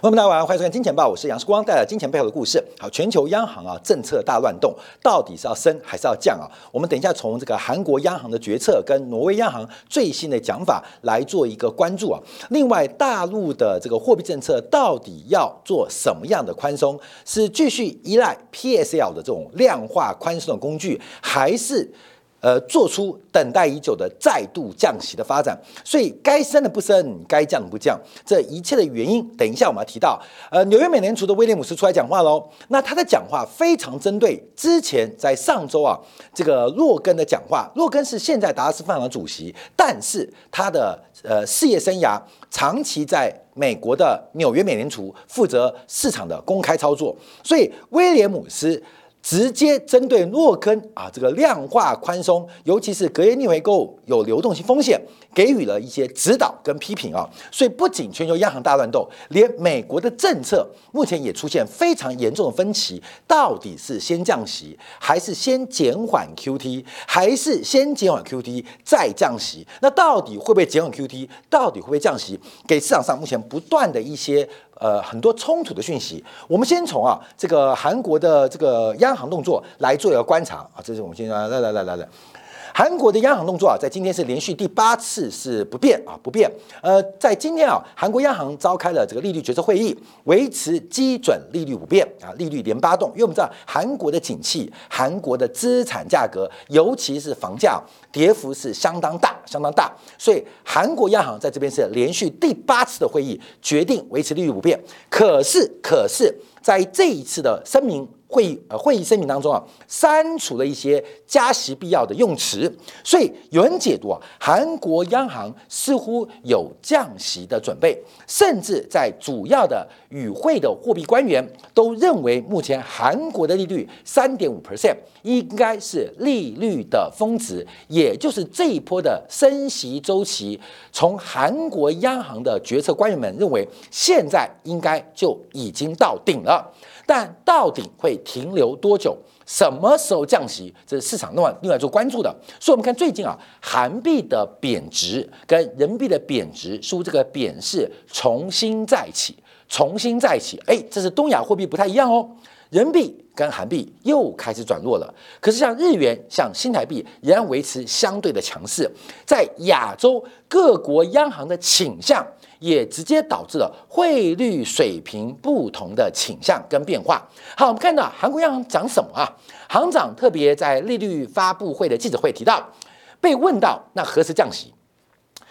朋友们，大家晚上好，欢迎收看《金钱报》，我是杨世光，带来金钱背后的故事。好，全球央行啊，政策大乱动，到底是要升还是要降啊？我们等一下从这个韩国央行的决策跟挪威央行最新的讲法来做一个关注啊。另外，大陆的这个货币政策到底要做什么样的宽松？是继续依赖 PSL 的这种量化宽松的工具，还是？呃，做出等待已久的再度降息的发展，所以该升的不升，该降的不降，这一切的原因，等一下我们要提到。呃，纽约美联储的威廉姆斯出来讲话喽，那他的讲话非常针对之前在上周啊，这个洛根的讲话。洛根是现在达拉斯分行的主席，但是他的呃事业生涯长期在美国的纽约美联储负责市场的公开操作，所以威廉姆斯。直接针对诺根啊，这个量化宽松，尤其是隔夜逆回购有流动性风险，给予了一些指导跟批评啊。所以不仅全球央行大乱斗，连美国的政策目前也出现非常严重的分歧，到底是先降息，还是先减缓 QT，还是先减缓 QT 再降息？那到底会不会减缓 QT？到底会不会降息？给市场上目前不断的一些。呃，很多冲突的讯息，我们先从啊这个韩国的这个央央行动作来做一个观察啊，这是我们先来来来来来来。韩国的央行动作啊，在今天是连续第八次是不变啊，不变。呃，在今天啊，韩国央行召开了这个利率决策会议，维持基准利率不变啊，利率连八动。因为我们知道韩国的景气，韩国的资产价格，尤其是房价跌幅是相当大，相当大。所以韩国央行在这边是连续第八次的会议，决定维持利率不变。可是，可是在这一次的声明。会议呃，会议声明当中啊，删除了一些加息必要的用词，所以有人解读啊，韩国央行似乎有降息的准备，甚至在主要的与会的货币官员都认为，目前韩国的利率三点五 percent 应该是利率的峰值，也就是这一波的升息周期，从韩国央行的决策官员们认为，现在应该就已经到顶了。但到底会停留多久？什么时候降息？这是市场另外另外做关注的。所以，我们看最近啊，韩币的贬值跟人民币的贬值，似乎这个贬是重新再起，重新再起。哎，这是东亚货币不太一样哦。人民币跟韩币又开始转弱了。可是，像日元、像新台币仍然维持相对的强势。在亚洲各国央行的倾向。也直接导致了汇率水平不同的倾向跟变化。好，我们看到韩国央行讲什么啊？行长特别在利率发布会的记者会提到，被问到那何时降息？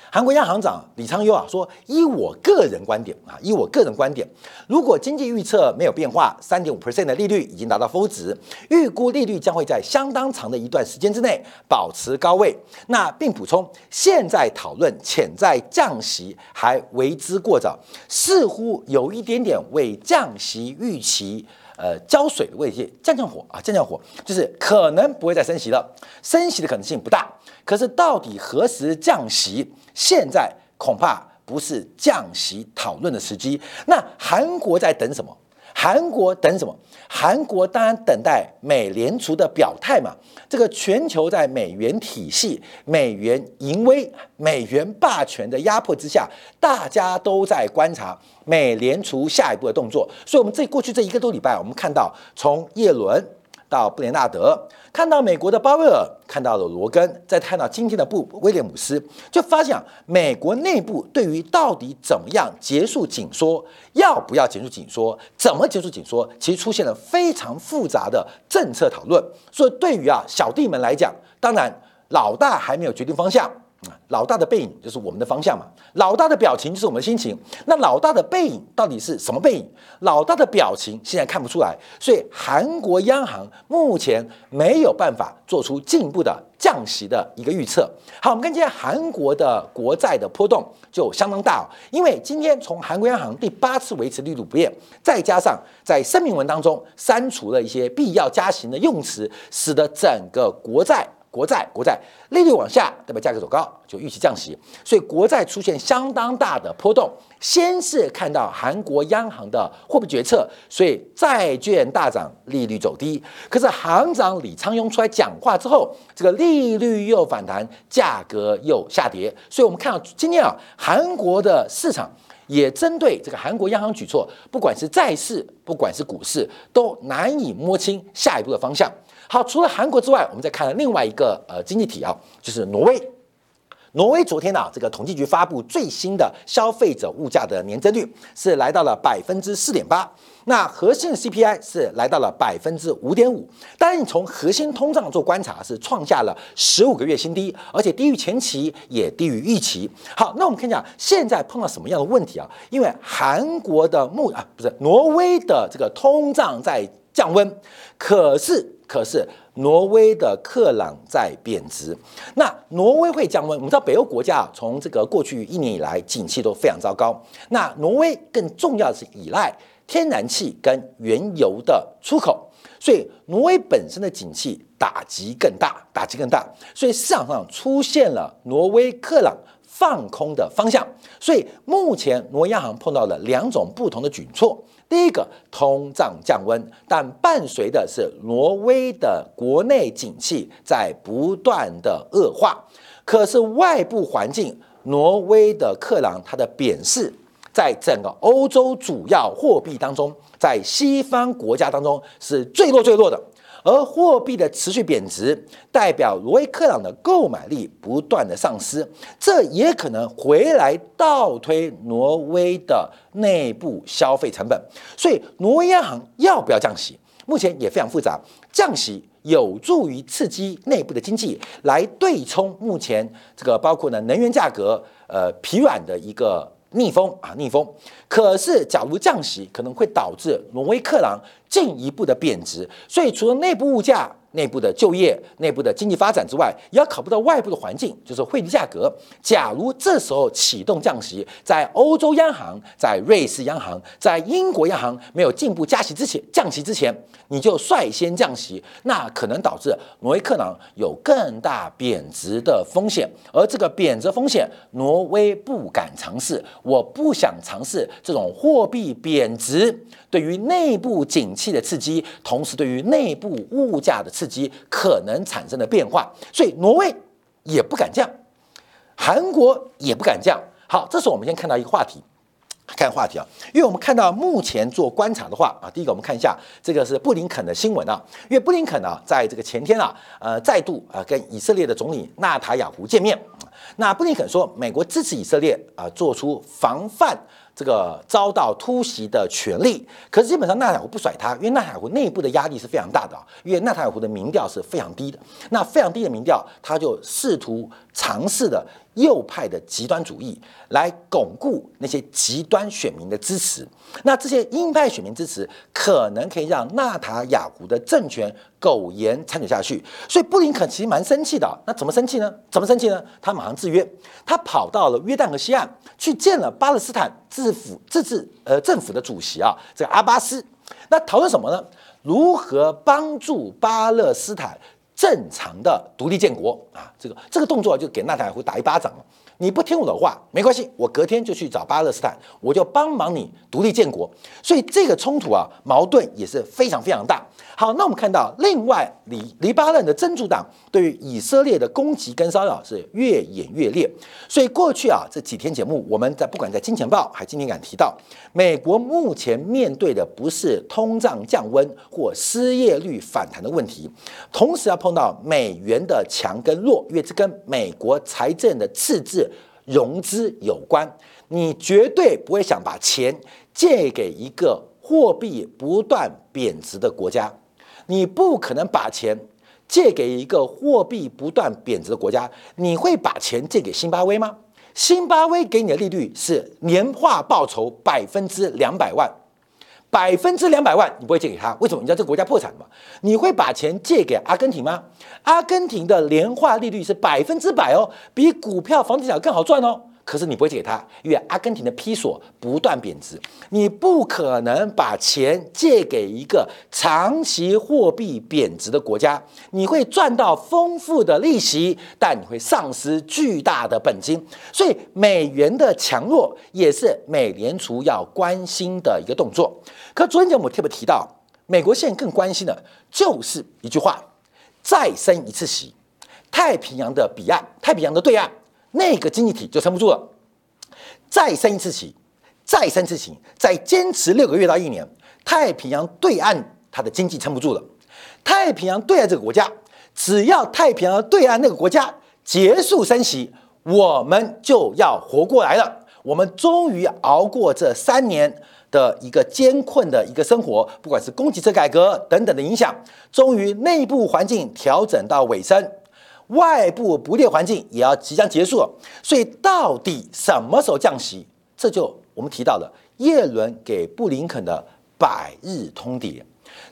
韩国央行长李昌优啊说：“依我个人观点啊，依我个人观点，如果经济预测没有变化，三点五 percent 的利率已经达到峰值，预估利率将会在相当长的一段时间之内保持高位。那并补充，现在讨论潜在降息还为之过早，似乎有一点点为降息预期呃浇水的位置，降降火啊，降降火，就是可能不会再升息了，升息的可能性不大。可是到底何时降息？”现在恐怕不是降息讨论的时机。那韩国在等什么？韩国等什么？韩国当然等待美联储的表态嘛。这个全球在美元体系、美元淫威、美元霸权的压迫之下，大家都在观察美联储下一步的动作。所以，我们这过去这一个多礼拜，我们看到从耶伦。到布雷纳德，看到美国的鲍威尔，看到了罗根，再看到今天的布威廉姆斯，就发现美国内部对于到底怎么样结束紧缩，要不要结束紧缩，怎么结束紧缩，其实出现了非常复杂的政策讨论。所以对于啊小弟们来讲，当然老大还没有决定方向。老大的背影就是我们的方向嘛，老大的表情就是我们的心情。那老大的背影到底是什么背影？老大的表情现在看不出来，所以韩国央行目前没有办法做出进一步的降息的一个预测。好，我们看今天韩国的国债的波动就相当大，因为今天从韩国央行第八次维持利率不变，再加上在声明文当中删除了一些必要加息的用词，使得整个国债。国债国债利率往下，代表价格走高，就预期降息，所以国债出现相当大的波动。先是看到韩国央行的货币决策，所以债券大涨，利率走低。可是行长李昌镛出来讲话之后，这个利率又反弹，价格又下跌。所以我们看到今天啊，韩国的市场也针对这个韩国央行举措，不管是债市，不管是股市，都难以摸清下一步的方向。好，除了韩国之外，我们再看另外一个呃经济体啊，就是挪威。挪威昨天啊，这个统计局发布最新的消费者物价的年增率是来到了百分之四点八，那核心 CPI 是来到了百分之五点五。当然，你从核心通胀做观察，是创下了十五个月新低，而且低于前期，也低于预期。好，那我们看一下现在碰到什么样的问题啊？因为韩国的目啊，不是挪威的这个通胀在降温，可是可是。挪威的克朗在贬值，那挪威会降温。我们知道北欧国家啊，从这个过去一年以来，景气都非常糟糕。那挪威更重要的是依赖天然气跟原油的出口，所以挪威本身的景气打击更大，打击更大。所以市场上出现了挪威克朗放空的方向。所以目前挪威央行碰到了两种不同的举措。第一个通胀降温，但伴随的是挪威的国内景气在不断的恶化。可是外部环境，挪威的克朗它的贬势，在整个欧洲主要货币当中，在西方国家当中是最弱最弱的。而货币的持续贬值，代表挪威克朗的购买力不断的丧失，这也可能回来倒推挪威的内部消费成本。所以，挪威央行要不要降息，目前也非常复杂。降息有助于刺激内部的经济，来对冲目前这个包括呢能源价格呃疲软的一个。逆风啊，逆风！可是，假如降息，可能会导致挪威克朗进一步的贬值。所以，除了内部物价，内部的就业、内部的经济发展之外，也要考虑到外部的环境，就是汇率价格。假如这时候启动降息，在欧洲央行、在瑞士央行、在英国央行没有进一步加息之前，降息之前，你就率先降息，那可能导致挪威克朗有更大贬值的风险。而这个贬值风险，挪威不敢尝试，我不想尝试这种货币贬值。对于内部景气的刺激，同时对于内部物价的刺激可能产生的变化，所以挪威也不敢降，韩国也不敢降。好，这时候我们先看到一个话题，看话题啊，因为我们看到目前做观察的话啊，第一个我们看一下这个是布林肯的新闻啊，因为布林肯呢在这个前天啊，呃，再度啊跟以色列的总理纳塔雅胡见面，那布林肯说美国支持以色列啊做出防范。这个遭到突袭的权利，可是基本上纳塔湖不甩他，因为纳塔湖内部的压力是非常大的，因为纳塔湖的民调是非常低的，那非常低的民调，他就试图尝试的。右派的极端主义来巩固那些极端选民的支持，那这些鹰派选民支持可能可以让纳塔雅胡的政权苟延残喘下去。所以布林肯其实蛮生气的。那怎么生气呢？怎么生气呢？他马上制约，他跑到了约旦河西岸去见了巴勒斯坦自府自治呃政府的主席啊，这个阿巴斯。那讨论什么呢？如何帮助巴勒斯坦？正常的独立建国啊，这个这个动作就给纳塔尔胡打一巴掌了。你不听我的话，没关系，我隔天就去找巴勒斯坦，我就帮忙你独立建国。所以这个冲突啊，矛盾也是非常非常大。好，那我们看到另外黎黎巴嫩的真主党对于以色列的攻击跟骚扰是越演越烈。所以过去啊这几天节目，我们在不管在金钱报还今天敢提到，美国目前面对的不是通胀降温或失业率反弹的问题，同时要碰到美元的强跟弱，因为这跟美国财政的赤字融资有关。你绝对不会想把钱借给一个货币不断贬值的国家。你不可能把钱借给一个货币不断贬值的国家，你会把钱借给辛巴威吗？辛巴威给你的利率是年化报酬百分之两百万，百分之两百万你不会借给他，为什么？你知道这个国家破产了吗？你会把钱借给阿根廷吗？阿根廷的年化利率是百分之百哦，比股票、房地产更好赚哦。可是你不会借给他，因为阿根廷的披索不断贬值，你不可能把钱借给一个长期货币贬值的国家。你会赚到丰富的利息，但你会丧失巨大的本金。所以美元的强弱也是美联储要关心的一个动作。可昨天节目特别提到，美国现在更关心的就是一句话：再升一次息，太平洋的彼岸，太平洋的对岸。那个经济体就撑不住了，再升一次息，再三之行，再坚持六个月到一年，太平洋对岸它的经济撑不住了。太平洋对岸这个国家，只要太平洋对岸那个国家结束升息，我们就要活过来了。我们终于熬过这三年的一个艰困的一个生活，不管是供给侧改革等等的影响，终于内部环境调整到尾声，外部不利环境也要即将结束。所以，到底什么时候降息？这就我们提到了耶伦给布林肯的百日通牒，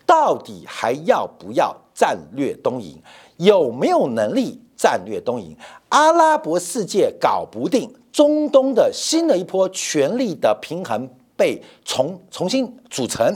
到底还要不要战略东营？有没有能力战略东营？阿拉伯世界搞不定。中东的新的一波权力的平衡被重重新组成，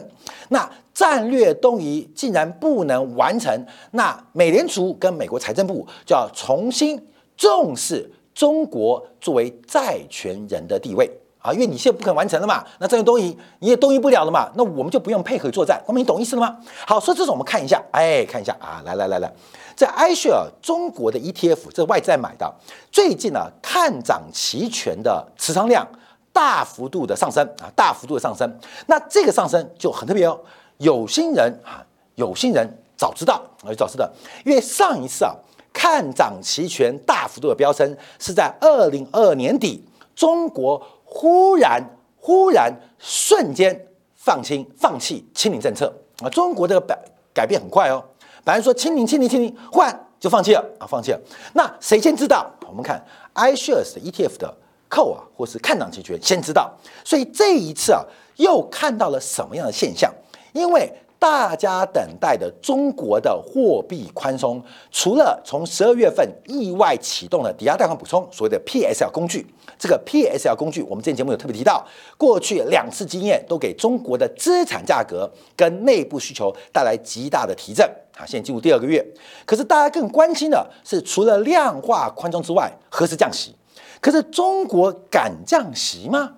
那战略东移竟然不能完成，那美联储跟美国财政部就要重新重视中国作为债权人的地位啊，因为你现在不肯完成了嘛，那战略东移你也东移不了了嘛，那我们就不用配合作战，光明你懂意思了吗？好，所以这种我们看一下，哎，看一下啊，来来来来。在 iShare 中国的 ETF，这是外债买的，最近呢看涨期权的持仓量大幅度的上升啊，大幅度的上升。那这个上升就很特别哦，有心人啊，有心人早知道啊，早知道，因为上一次啊看涨期权大幅度的飙升是在二零二二年底，中国忽然忽然瞬间放轻放弃清零政策啊，中国这个改改变很快哦。反正说清零、清零、清零，换就放弃了啊，放弃了。那谁先知道？我们看 iShares 的 ETF 的扣啊，或是看涨期权先知道。所以这一次啊，又看到了什么样的现象？因为大家等待的中国的货币宽松，除了从十二月份意外启动了抵押贷款补充，所谓的 PSL 工具，这个 PSL 工具，我们之前节目有特别提到，过去两次经验都给中国的资产价格跟内部需求带来极大的提振啊。现在进入第二个月，可是大家更关心的是，除了量化宽松之外，何时降息？可是中国敢降息吗？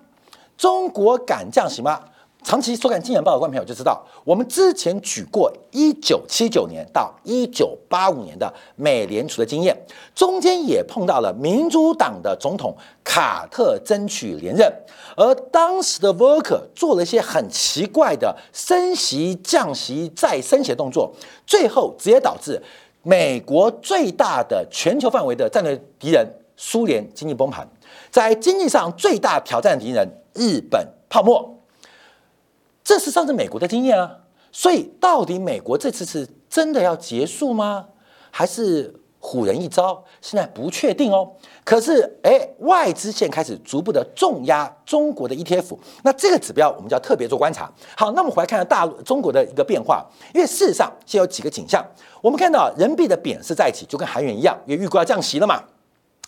中国敢降息吗？长期收看《金钱报》的观众朋友就知道，我们之前举过一九七九年到一九八五年的美联储的经验，中间也碰到了民主党的总统卡特争取连任，而当时的 Volcker 做了一些很奇怪的升息、降息、再升息的动作，最后直接导致美国最大的全球范围的战略敌人苏联经济崩盘，在经济上最大挑战敌人日本泡沫。这是上次美国的经验啊，所以到底美国这次是真的要结束吗？还是唬人一招？现在不确定哦。可是，哎，外资现开始逐步的重压中国的 ETF，那这个指标我们就要特别做观察。好，那么回来看看大陆中国的一个变化，因为事实上现有几个景象，我们看到人民币的贬势在一起，就跟韩元一样，因为预估要降息了嘛。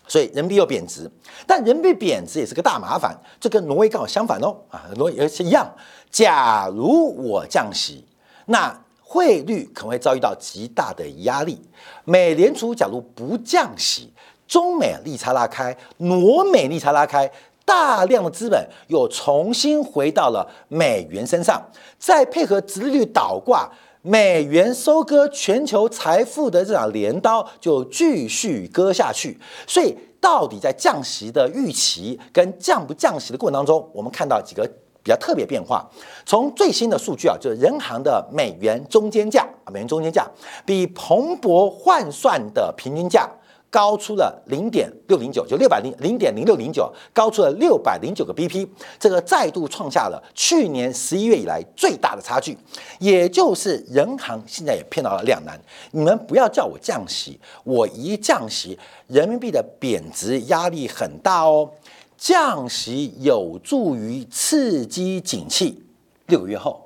所以人民币又贬值，但人民币贬值也是个大麻烦，这跟挪威刚好相反哦，啊，挪威也是一样。假如我降息，那汇率可能会遭遇到极大的压力。美联储假如不降息，中美利差拉开，挪美利差拉开，大量的资本又重新回到了美元身上，再配合殖利率倒挂。美元收割全球财富的这把镰刀就继续割下去，所以到底在降息的预期跟降不降息的过程当中，我们看到几个比较特别变化。从最新的数据啊，就是人行的美元中间价啊，美元中间价比彭博换算的平均价。高出了零点六零九，就六百零零点零六零九，高出了六百零九个 BP，这个再度创下了去年十一月以来最大的差距。也就是人行现在也骗到了两难，你们不要叫我降息，我一降息，人民币的贬值压力很大哦。降息有助于刺激景气，六个月后。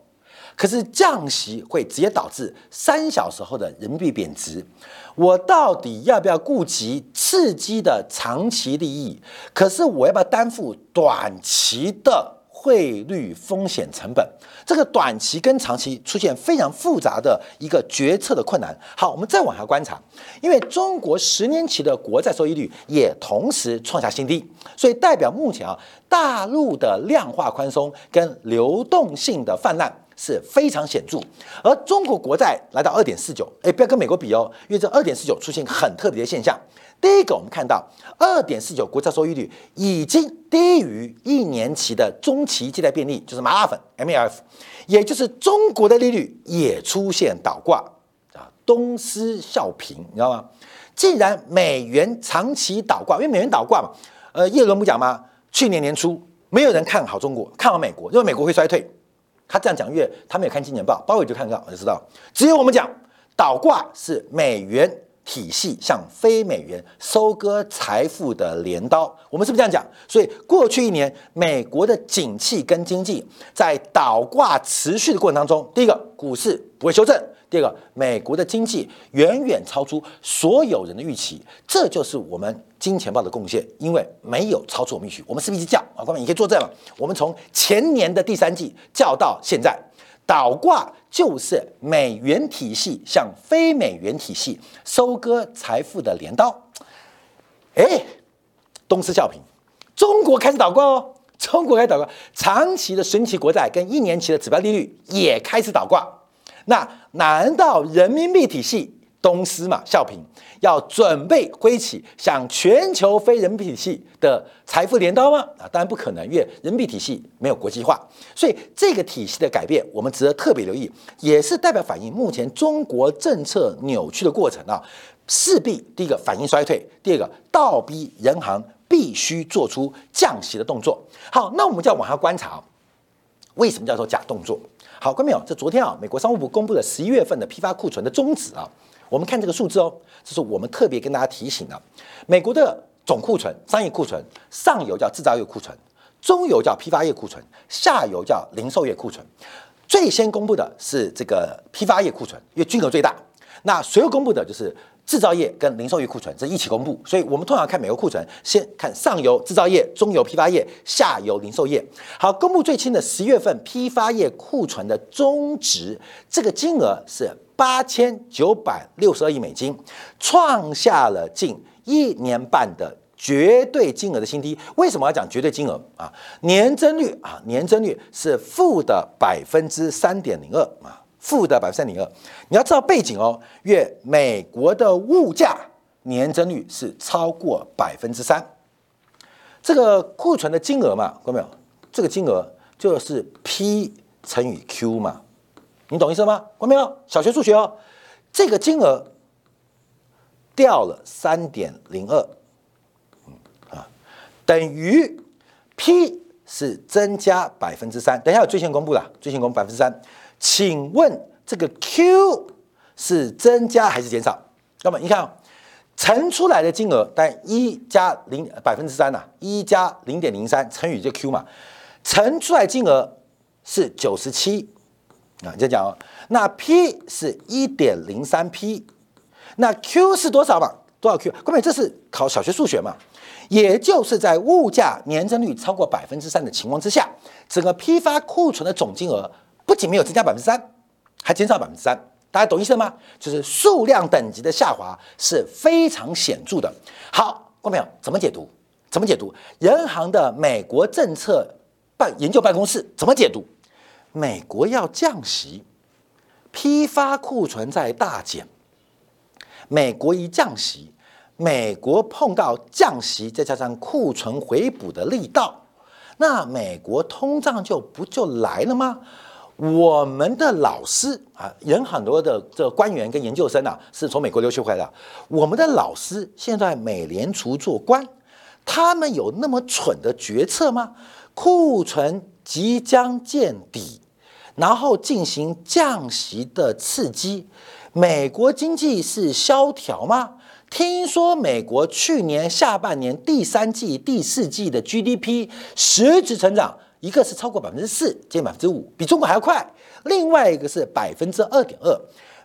可是降息会直接导致三小时后的人民币贬值，我到底要不要顾及刺激的长期利益？可是我要不要担负短期的汇率风险成本？这个短期跟长期出现非常复杂的一个决策的困难。好，我们再往下观察，因为中国十年期的国债收益率也同时创下新低，所以代表目前啊，大陆的量化宽松跟流动性的泛滥。是非常显著，而中国国债来到二点四九，哎，不要跟美国比哦，因为这二点四九出现很特别的现象，第一个，我们看到二点四九国债收益率已经低于一年期的中期借贷便利，就是麻辣粉 （MLF），也就是中国的利率也出现倒挂啊，东施效颦，你知道吗？既然美元长期倒挂，因为美元倒挂嘛，呃，叶伦不讲吗？去年年初没有人看好中国，看好美国，因为美国会衰退。他这样讲，因为他没有看今年报，包伟就看到，我就知道，只有我们讲倒挂是美元。体系向非美元收割财富的镰刀，我们是不是这样讲？所以过去一年，美国的景气跟经济在倒挂持续的过程当中，第一个股市不会修正，第二个美国的经济远远超出所有人的预期，这就是我们金钱豹的贡献，因为没有超出我们预期，我们是不是一直叫啊？各位，你可以作证了，我们从前年的第三季叫到现在。倒挂就是美元体系向非美元体系收割财富的镰刀。哎，东施效颦，中国开始倒挂哦，中国开始倒挂，长期的神奇国债跟一年期的指标利率也开始倒挂。那难道人民币体系？东施嘛，笑平要准备挥起向全球非人民币体系的财富镰刀吗？啊，当然不可能，因为人民币体系没有国际化，所以这个体系的改变，我们值得特别留意，也是代表反映目前中国政策扭曲的过程啊，势必第一个反应衰退，第二个倒逼人行必须做出降息的动作。好，那我们就要往下观察，为什么叫做假动作？好，观众朋友，这昨天啊，美国商务部公布了十一月份的批发库存的终止啊。我们看这个数字哦，这是我们特别跟大家提醒的。美国的总库存、商业库存，上游叫制造业库存，中游叫批发业库存，下游叫零售业库存。最先公布的是这个批发业库存，因为金额最大。那随后公布的就是制造业跟零售业库存，这一起公布。所以我们通常看美国库存，先看上游制造业、中游批发业、下游零售业。好，公布最新的十月份批发业库存的终值，这个金额是。八千九百六十二亿美金，创下了近一年半的绝对金额的新低。为什么要讲绝对金额啊？年增率啊，年增率是负的百分之三点零二啊，负的百分之三点零二。你要知道背景哦，月美国的物价年增率是超过百分之三。这个库存的金额嘛，看到没有？这个金额就是 P 乘以 Q 嘛。你懂意思吗？关没有？小学数学哦，这个金额掉了三点零二，嗯啊，等于 P 是增加百分之三。等一下有最新公布了，最新公布百分之三。请问这个 Q 是增加还是减少？那么你看，乘出来的金额，但一加零百分之三呐，一加零点零三乘以这 Q 嘛，乘出来金额是九十七。啊，你再讲哦，那 P 是一点零三 P，那 Q 是多少嘛？多少 Q？各位，这是考小学数学嘛？也就是在物价年增率超过百分之三的情况之下，整个批发库存的总金额不仅没有增加百分之三，还减少百分之三。大家懂意思吗？就是数量等级的下滑是非常显著的。好，各位朋友，怎么解读？怎么解读？人行的美国政策办研究办公室怎么解读？美国要降息，批发库存在大减。美国一降息，美国碰到降息，再加上库存回补的力道，那美国通胀就不就来了吗？我们的老师啊，人很多的这官员跟研究生啊，是从美国留学回来的。我们的老师现在美联储做官，他们有那么蠢的决策吗？库存即将见底。然后进行降息的刺激，美国经济是萧条吗？听说美国去年下半年第三季、第四季的 GDP 实质成长，一个是超过百分之四，接近百分之五，比中国还要快；另外一个是百分之二点二。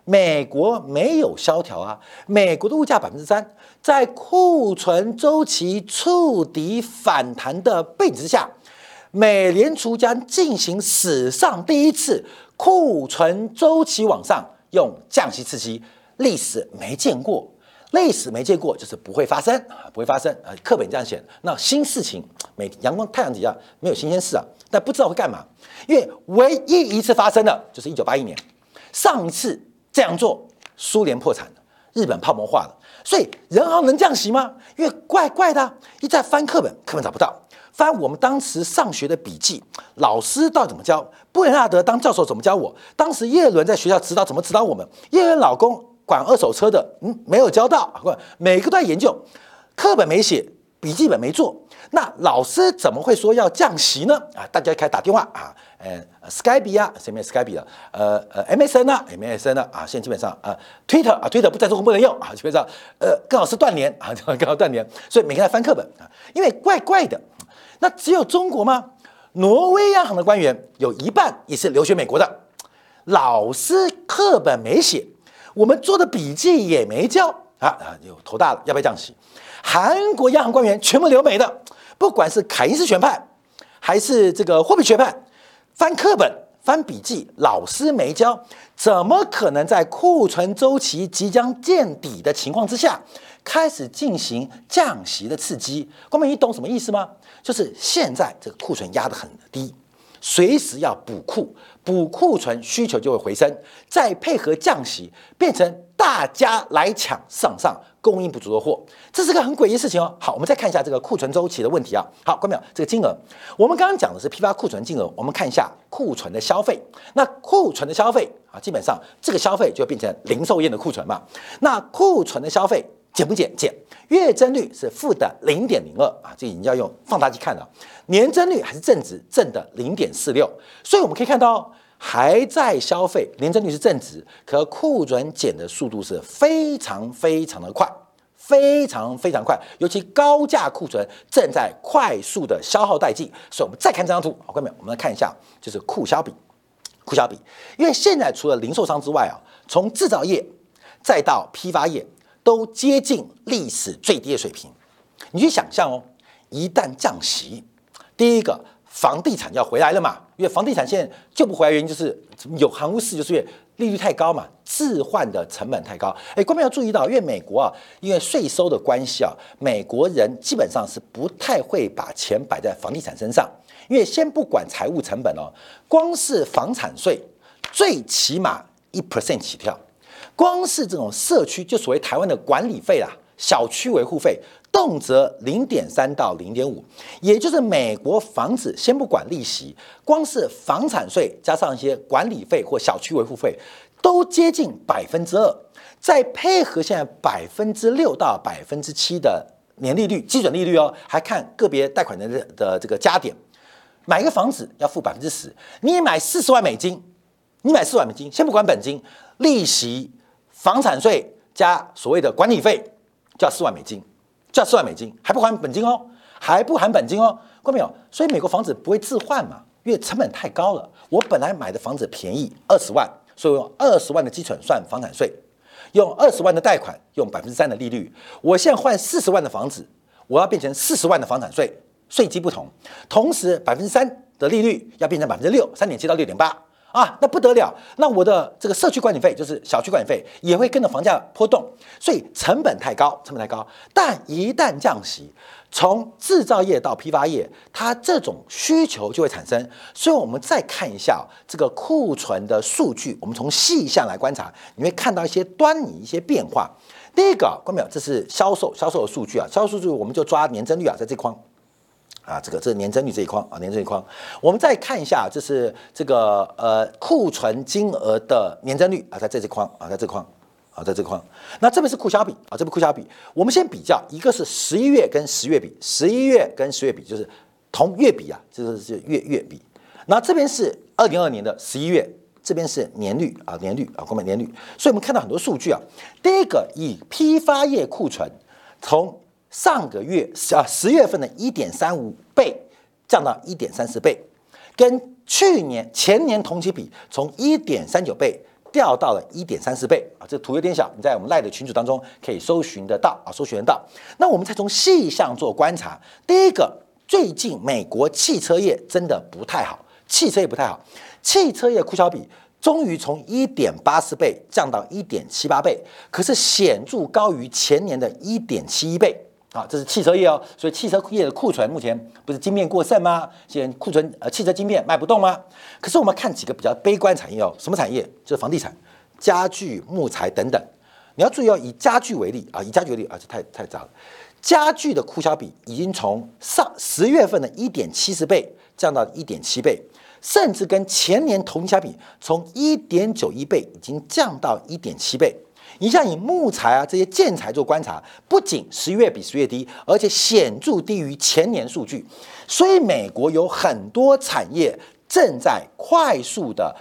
美国没有萧条啊，美国的物价百分之三，在库存周期触底反弹的背景之下。美联储将进行史上第一次库存周期往上，用降息刺激，历史没见过，历史没见过，就是不会发生啊，不会发生啊，课本这样写。那新事情，每阳光太阳底下没有新鲜事啊，但不知道会干嘛，因为唯一一次发生的就是一九八一年，上一次这样做，苏联破产了，日本泡沫化了。所以人行能降息吗？因为怪怪的，一再翻课本，课本找不到；翻我们当时上学的笔记，老师到底怎么教？布雷纳德当教授怎么教我？当时叶伦在学校指导怎么指导我们？叶伦老公管二手车的，嗯，没有教到，不，每个都在研究，课本没写，笔记本没做。那老师怎么会说要降息呢？啊，大家开始打电话啊，呃，Skype 啊，谁没 Skype 的？呃呃，MSN 啊，MSN 啊，啊，现在基本上啊，Twitter 啊，Twitter 不在中国不能用啊，基本上呃，跟老师断联啊，跟好断联，所以每个人翻课本啊，因为怪怪的。那只有中国吗？挪威央行的官员有一半也是留学美国的，老师课本没写，我们做的笔记也没交啊啊，就头大了，要不要降息？韩国央行官员全部留美的。不管是凯因斯学派，还是这个货币学派，翻课本、翻笔记，老师没教，怎么可能在库存周期即将见底的情况之下，开始进行降息的刺激？光明，你懂什么意思吗？就是现在这个库存压得很低，随时要补库，补库存需求就会回升，再配合降息，变成大家来抢上上。供应不足的货，这是个很诡异的事情哦。好，我们再看一下这个库存周期的问题啊。好，关淼，这个金额，我们刚刚讲的是批发库存金额，我们看一下库存的消费。那库存的消费啊，基本上这个消费就变成零售业的库存嘛。那库存的消费减不减？减。月增率是负的零点零二啊，这已经要用放大镜看了。年增率还是正值，正的零点四六。所以我们可以看到。还在消费，年增率是正值，可库存减的速度是非常非常的快，非常非常快，尤其高价库存正在快速的消耗殆尽。所以，我们再看这张图，好，各位，我们来看一下，就是库销比，库销比，因为现在除了零售商之外啊，从制造业再到批发业都接近历史最低的水平。你去想象哦，一旦降息，第一个。房地产要回来了嘛？因为房地产现在救不回来，原因就是有行无市，就是因为利率太高嘛，置换的成本太高。哎，观众要注意到，因为美国啊，因为税收的关系啊，美国人基本上是不太会把钱摆在房地产身上，因为先不管财务成本哦，光是房产税最起码一 percent 起跳，光是这种社区就所谓台湾的管理费啦，小区维护费。动辄零点三到零点五，也就是美国房子先不管利息，光是房产税加上一些管理费或小区维护费，都接近百分之二。再配合现在百分之六到百分之七的年利率基准利率哦，还看个别贷款人的的这个加点，买一个房子要付百分之十。你买四十万美金，你买四万美金，先不管本金、利息、房产税加所谓的管理费，就要四万美金。就要四万美金还不还本金哦，还不含本金哦，看到没有？所以美国房子不会置换嘛，因为成本太高了。我本来买的房子便宜二十万，所以我用二十万的基准算房产税，用二十万的贷款，用百分之三的利率。我现在换四十万的房子，我要变成四十万的房产税，税基不同，同时百分之三的利率要变成百分之六，三点七到六点八。啊，那不得了！那我的这个社区管理费，就是小区管理费，也会跟着房价波动，所以成本太高，成本太高。但一旦降息，从制造业到批发业，它这种需求就会产生。所以，我们再看一下这个库存的数据，我们从细项来观察，你会看到一些端倪、一些变化。第一个，关淼，这是销售销售的数据啊，销售数据我们就抓年增率啊，在这框。啊，这个这是年增率这一框啊，年增率框，我们再看一下，这是这个呃库存金额的年增率啊，在这这框啊，在这框啊，在这框。那这边是库销比啊，这边库销比，我们先比较，一个是十一月跟十月比，十一月跟十月比就是同月比啊，就是是月月比。那这边是二零二年的十一月，这边是年率啊，年率啊，光买年率。所以我们看到很多数据啊，第一个以批发业库存从。上个月啊十月份的一点三五倍降到一点三四倍，跟去年前年同期比，从一点三九倍掉到了一点三四倍啊。这图有点小，你在我们赖的群组当中可以搜寻得到啊，搜寻得到。那我们再从细项做观察，第一个，最近美国汽车业真的不太好，汽车业不太好，汽车业库销比终于从一点八四倍降到一点七八倍，可是显著高于前年的一点七一倍。啊，这是汽车业哦，所以汽车业的库存目前不是晶片过剩吗？现在库存呃，汽车晶片卖不动吗？可是我们看几个比较悲观产业哦，什么产业？就是房地产、家具、木材等等。你要注意哦，以家具为例啊，以家具为例啊，这太太杂了。家具的库销比已经从上十月份的一点七十倍降到一点七倍，甚至跟前年同期相比，从一点九一倍已经降到一点七倍。你像以木材啊这些建材做观察，不仅十月比十月低，而且显著低于前年数据。所以美国有很多产业正在快速的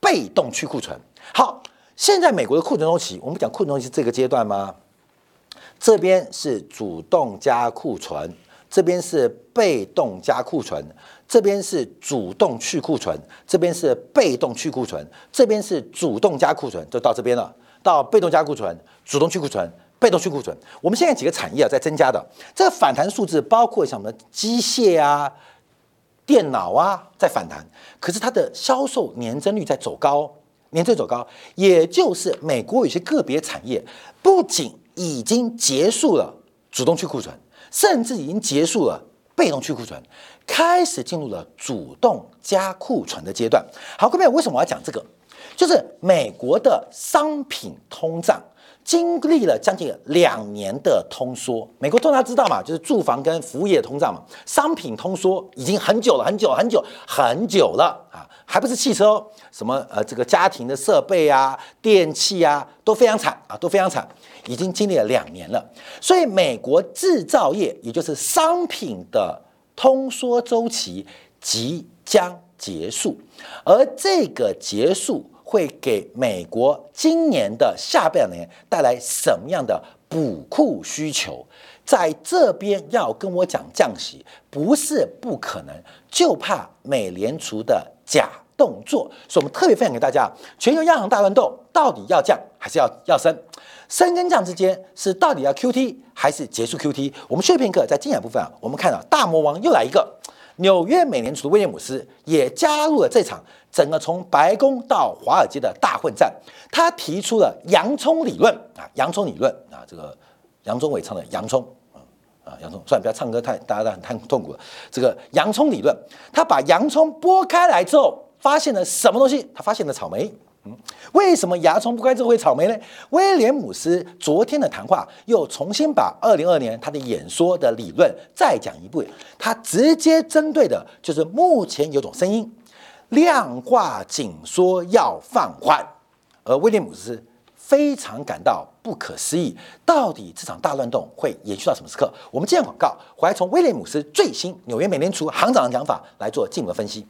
被动去库存。好，现在美国的库存周期，我们讲库存周期这个阶段吗？这边是主动加库存，这边是被动加库存，这边是主动去库存，这边是被动去库存，这边是主动加库存，就到这边了。到被动加库存、主动去库存、被动去库存，我们现在几个产业啊在增加的，这个反弹数字包括像什么机械啊、电脑啊在反弹，可是它的销售年增率在走高，年增走高，也就是美国有些个别产业不仅已经结束了主动去库存，甚至已经结束了被动去库存，开始进入了主动加库存的阶段。好，各位，为什么我要讲这个？就是美国的商品通胀经历了将近两年的通缩。美国通常知道嘛，就是住房跟服务业通胀嘛。商品通缩已经很久了，很久很久很久了啊，还不是汽车，什么呃这个家庭的设备啊、电器啊都非常惨啊，都非常惨，已经经历了两年了。所以美国制造业，也就是商品的通缩周期即将结束，而这个结束。会给美国今年的下半年带来什么样的补库需求？在这边要跟我讲降息，不是不可能，就怕美联储的假动作。所以，我们特别分享给大家：全球央行大乱斗到底要降还是要要升？升跟降之间是到底要 Q T 还是结束 Q T？我们休片刻，在精彩部分啊，我们看到大魔王又来一个。纽约美联储的威廉姆斯也加入了这场整个从白宫到华尔街的大混战。他提出了洋葱理论啊，洋葱理论啊，这个杨宗纬唱的洋葱啊啊，洋葱，算了，不要唱歌太大家都很太痛苦了。这个洋葱理论，他把洋葱剥开来之后，发现了什么东西？他发现了草莓。嗯为什么牙虫不该这回草莓呢？威廉姆斯昨天的谈话又重新把二零二年他的演说的理论再讲一步，他直接针对的就是目前有种声音，量化紧缩要放缓，而威廉姆斯非常感到不可思议，到底这场大乱动会延续到什么时刻？我们接广告回来，从威廉姆斯最新纽约美联储行长的讲法来做进一步分析。